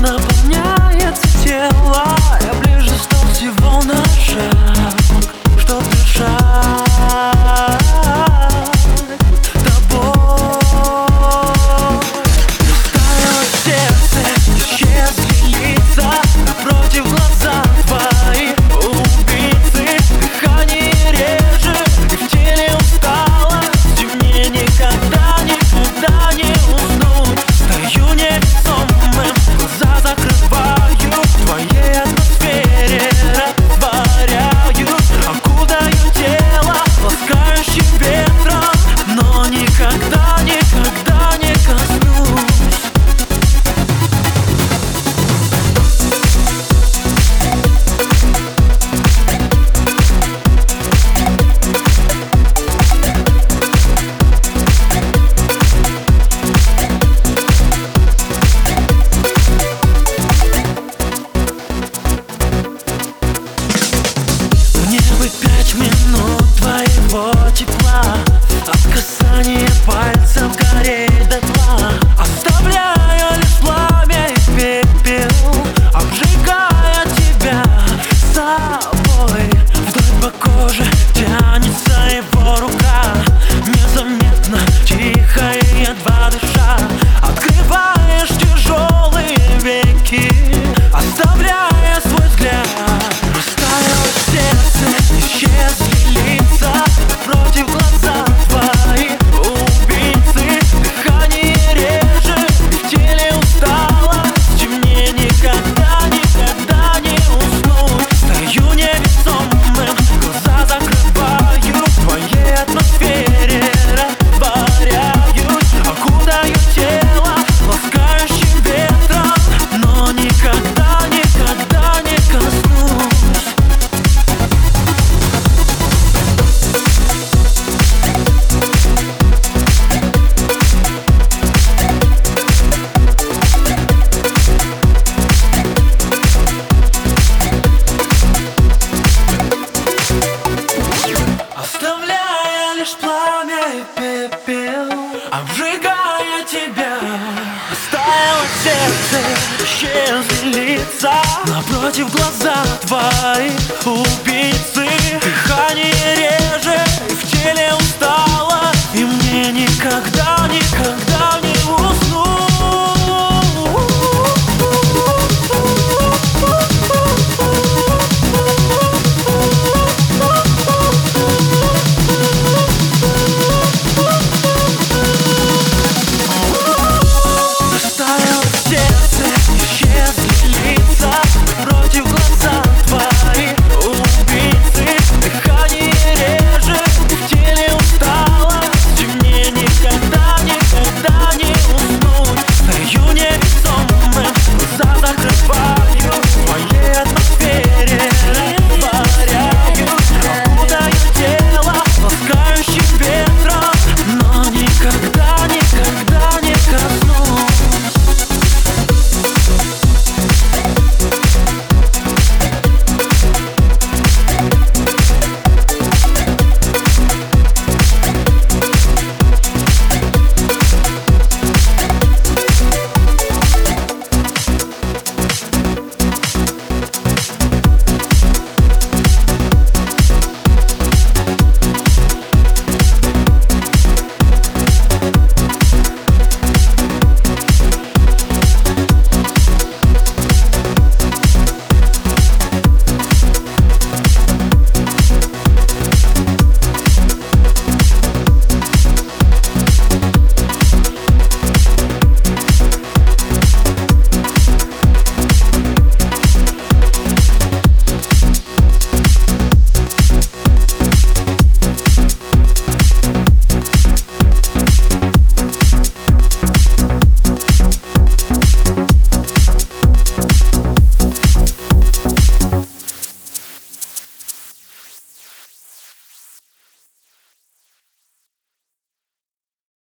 наполняется тело. Обжигая тебя. Оставило сердце, исчезли лица Напротив глаза твои убийцы